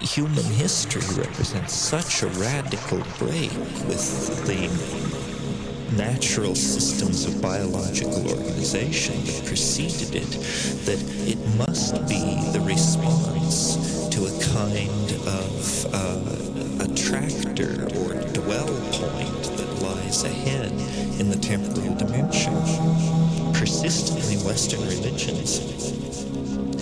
human history represents such a radical break with the natural systems of biological organization that preceded it, that it must be the response to a kind of uh, attractor or dwell point that lies ahead in the temporal dimension. Persistently, Western religions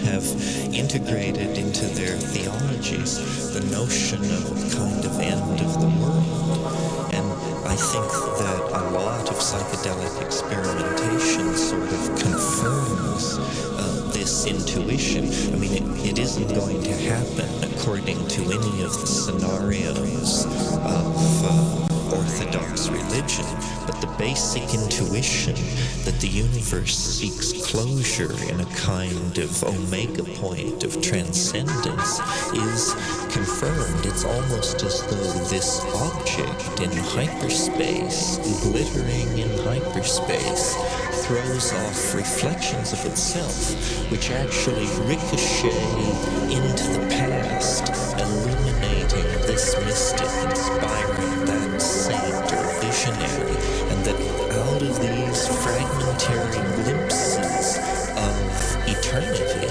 have integrated into their theologies the notion of a kind of end of the world. And I think that a lot of psychedelic experimentation sort of confirms uh, this intuition. I mean, it, it isn't going to happen according to any of the scenarios of uh, Orthodox religion, the basic intuition that the universe seeks closure in a kind of omega point of transcendence is confirmed. It's almost as though this object in hyperspace, glittering in hyperspace, throws off reflections of itself, which actually ricochet into the past, illuminating this mystic, inspiring that saint or visionary, out of these fragmentary glimpses of eternity,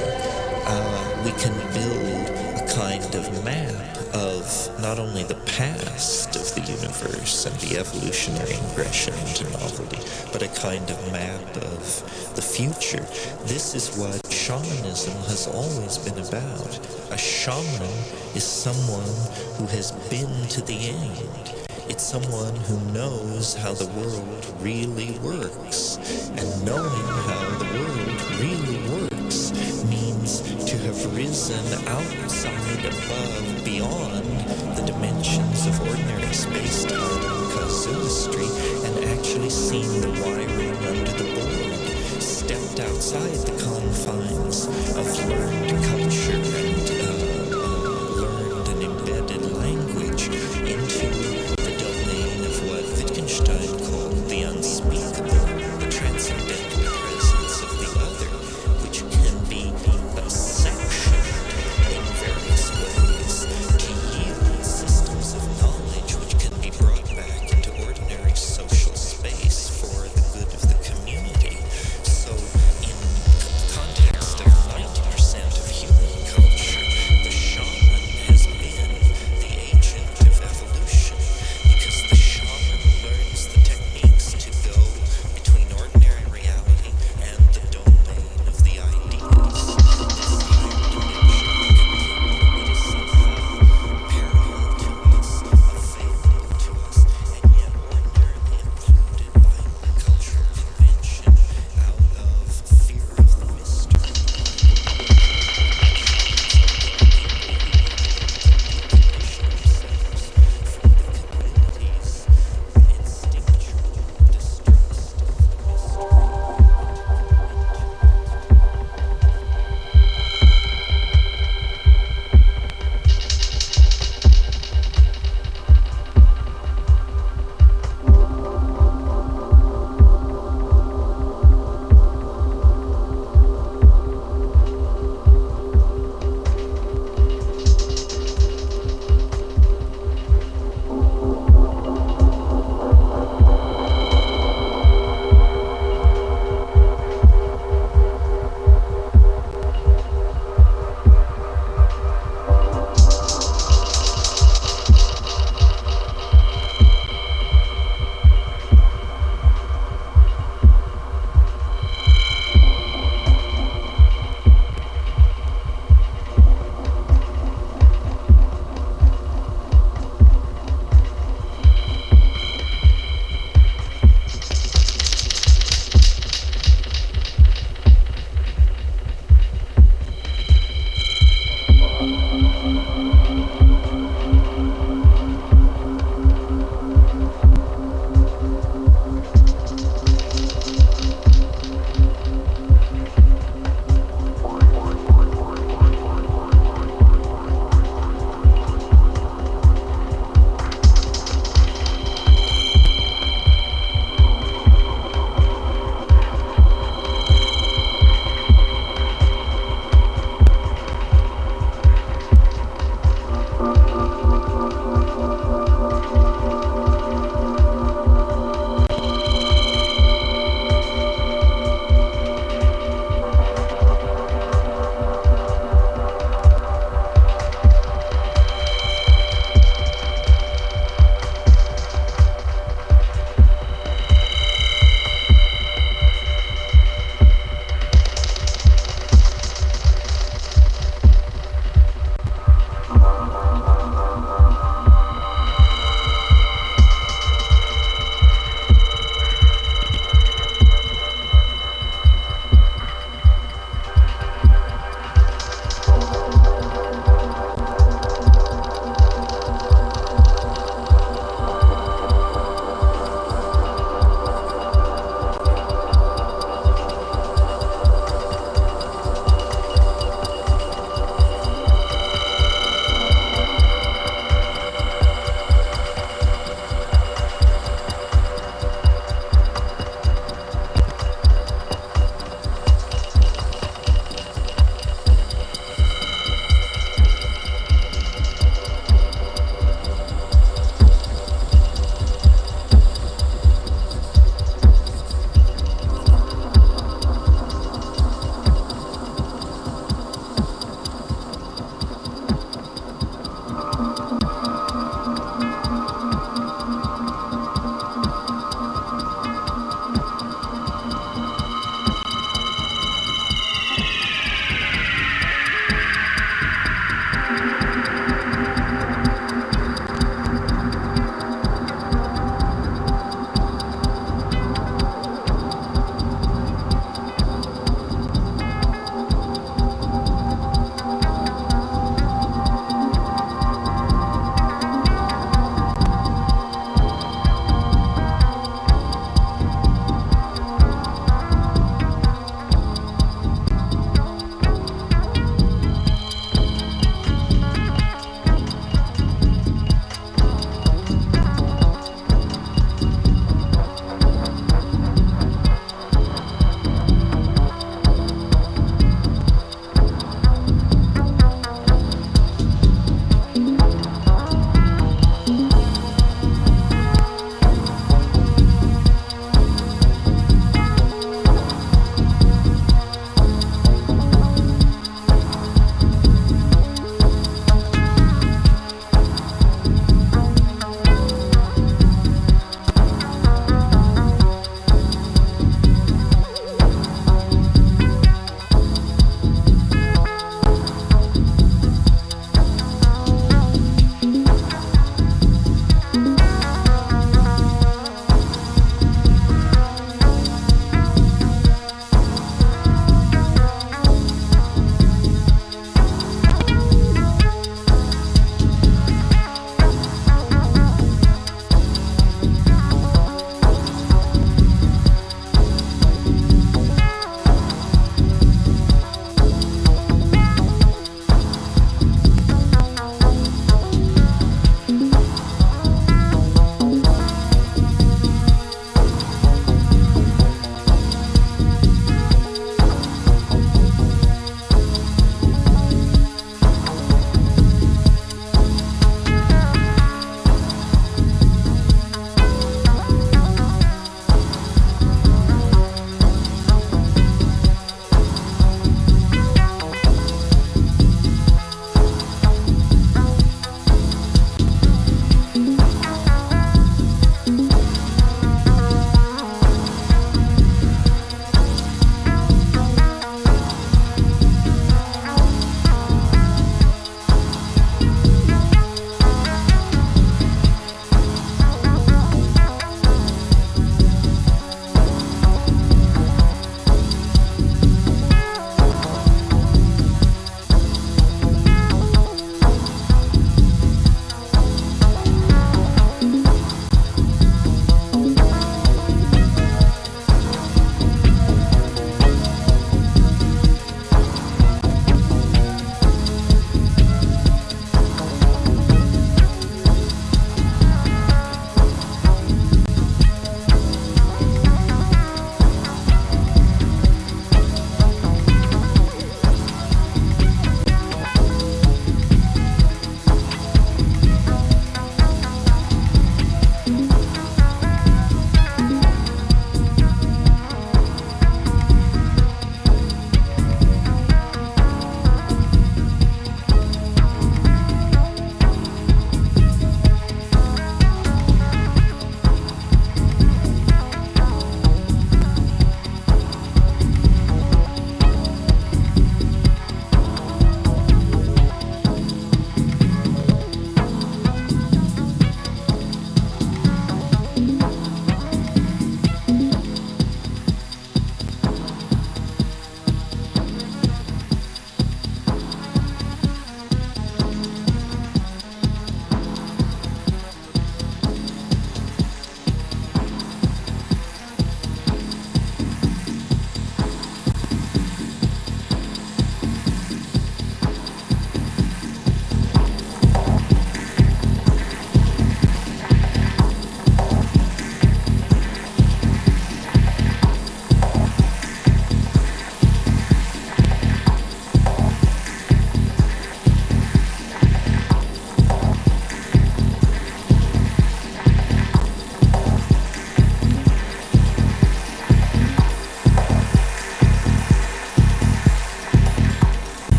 uh, we can build a kind of map of not only the past of the universe and the evolutionary ingression into novelty, but a kind of map of the future. This is what shamanism has always been about. A shaman is someone who has been to the end. It's someone who knows how the world really works. And knowing how the world really works means to have risen outside, above, beyond the dimensions of ordinary space-time and casuistry and actually seen the wiring under the board, stepped outside the confines of learned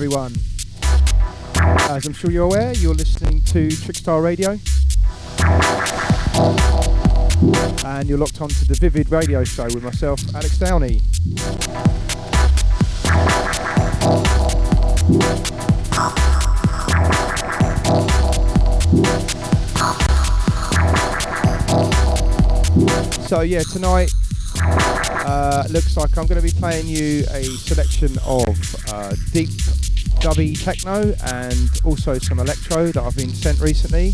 everyone. As I'm sure you're aware, you're listening to Trickstar Radio. And you're locked on to the Vivid Radio Show with myself, Alex Downey. So yeah, tonight uh, looks like I'm going to be playing you a selection of uh, deep dubby techno and also some electro that I've been sent recently.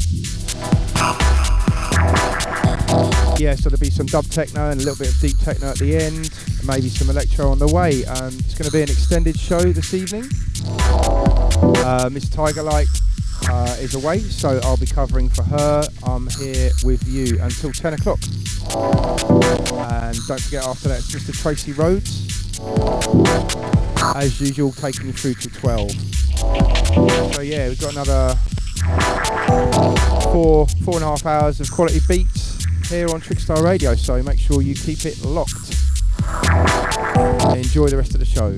Yeah, so there'll be some dub techno and a little bit of deep techno at the end, maybe some electro on the way. Um, it's going to be an extended show this evening. Uh, Miss Tigerlight uh, is away, so I'll be covering for her. I'm here with you until 10 o'clock. And don't forget, after that, it's Mr. Tracy Rhodes. As usual, taking you through to 12. So, yeah, we've got another four, four and a half hours of quality beats here on Trickstar Radio. So, make sure you keep it locked. Enjoy the rest of the show.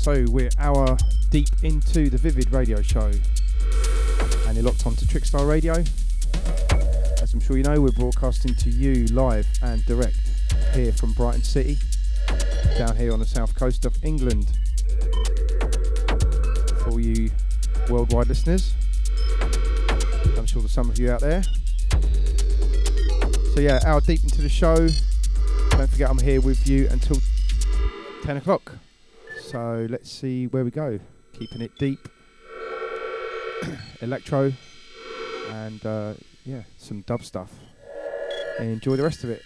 So we're hour deep into the Vivid radio show. And you're locked onto Trickstar Radio. As I'm sure you know, we're broadcasting to you live and direct here from Brighton City, down here on the south coast of England. For you worldwide listeners, I'm sure there's some of you out there. So, yeah, hour deep into the show. Don't forget, I'm here with you until 10 o'clock. So let's see where we go. Keeping it deep, electro, and uh, yeah, some dub stuff. Enjoy the rest of it.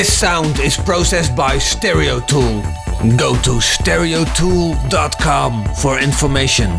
This sound is processed by Stereotool. Go to stereotool.com for information.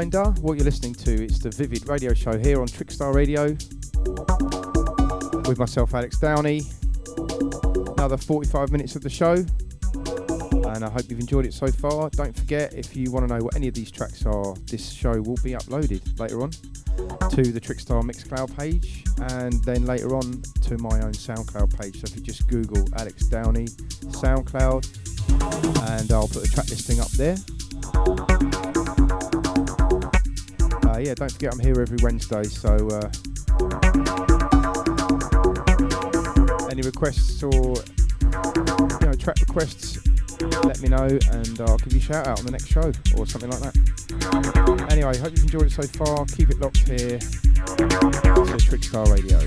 Reminder what you're listening to. It's the Vivid Radio Show here on Trickstar Radio with myself, Alex Downey. Another 45 minutes of the show, and I hope you've enjoyed it so far. Don't forget, if you want to know what any of these tracks are, this show will be uploaded later on to the Trickstar Mixcloud page, and then later on to my own SoundCloud page. So if you just Google Alex Downey SoundCloud, and I'll put a track listing up there. Yeah, don't forget I'm here every Wednesday, so uh, any requests or you know track requests, let me know and I'll give you a shout out on the next show or something like that. Anyway, hope you've enjoyed it so far. Keep it locked here to Trickstar Radio.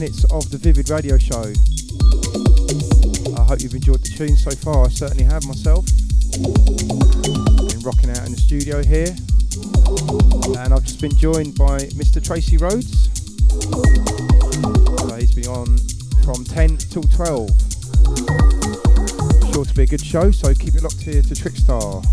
Minutes of the Vivid Radio Show. I hope you've enjoyed the tune so far. I certainly have myself. Been rocking out in the studio here, and I've just been joined by Mr. Tracy Rhodes. So he's been on from 10 till 12. Sure to be a good show, so keep it locked here to Trickstar.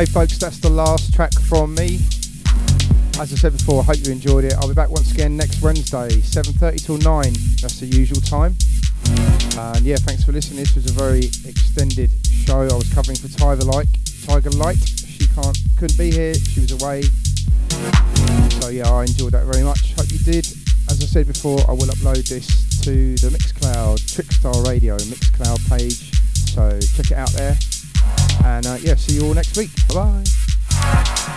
Okay, folks, that's the last track from me. As I said before, I hope you enjoyed it. I'll be back once again next Wednesday, 7.30 till 9. That's the usual time. And yeah, thanks for listening. This was a very extended show. I was covering for Tiger Light. Tiger Light. She can't, couldn't be here. She was away. So yeah, I enjoyed that very much. Hope you did. As I said before, I will upload this to the Mixcloud Trickstar Radio Mixcloud page. So check it out there. And uh, yeah, see you all next week. Bye bye.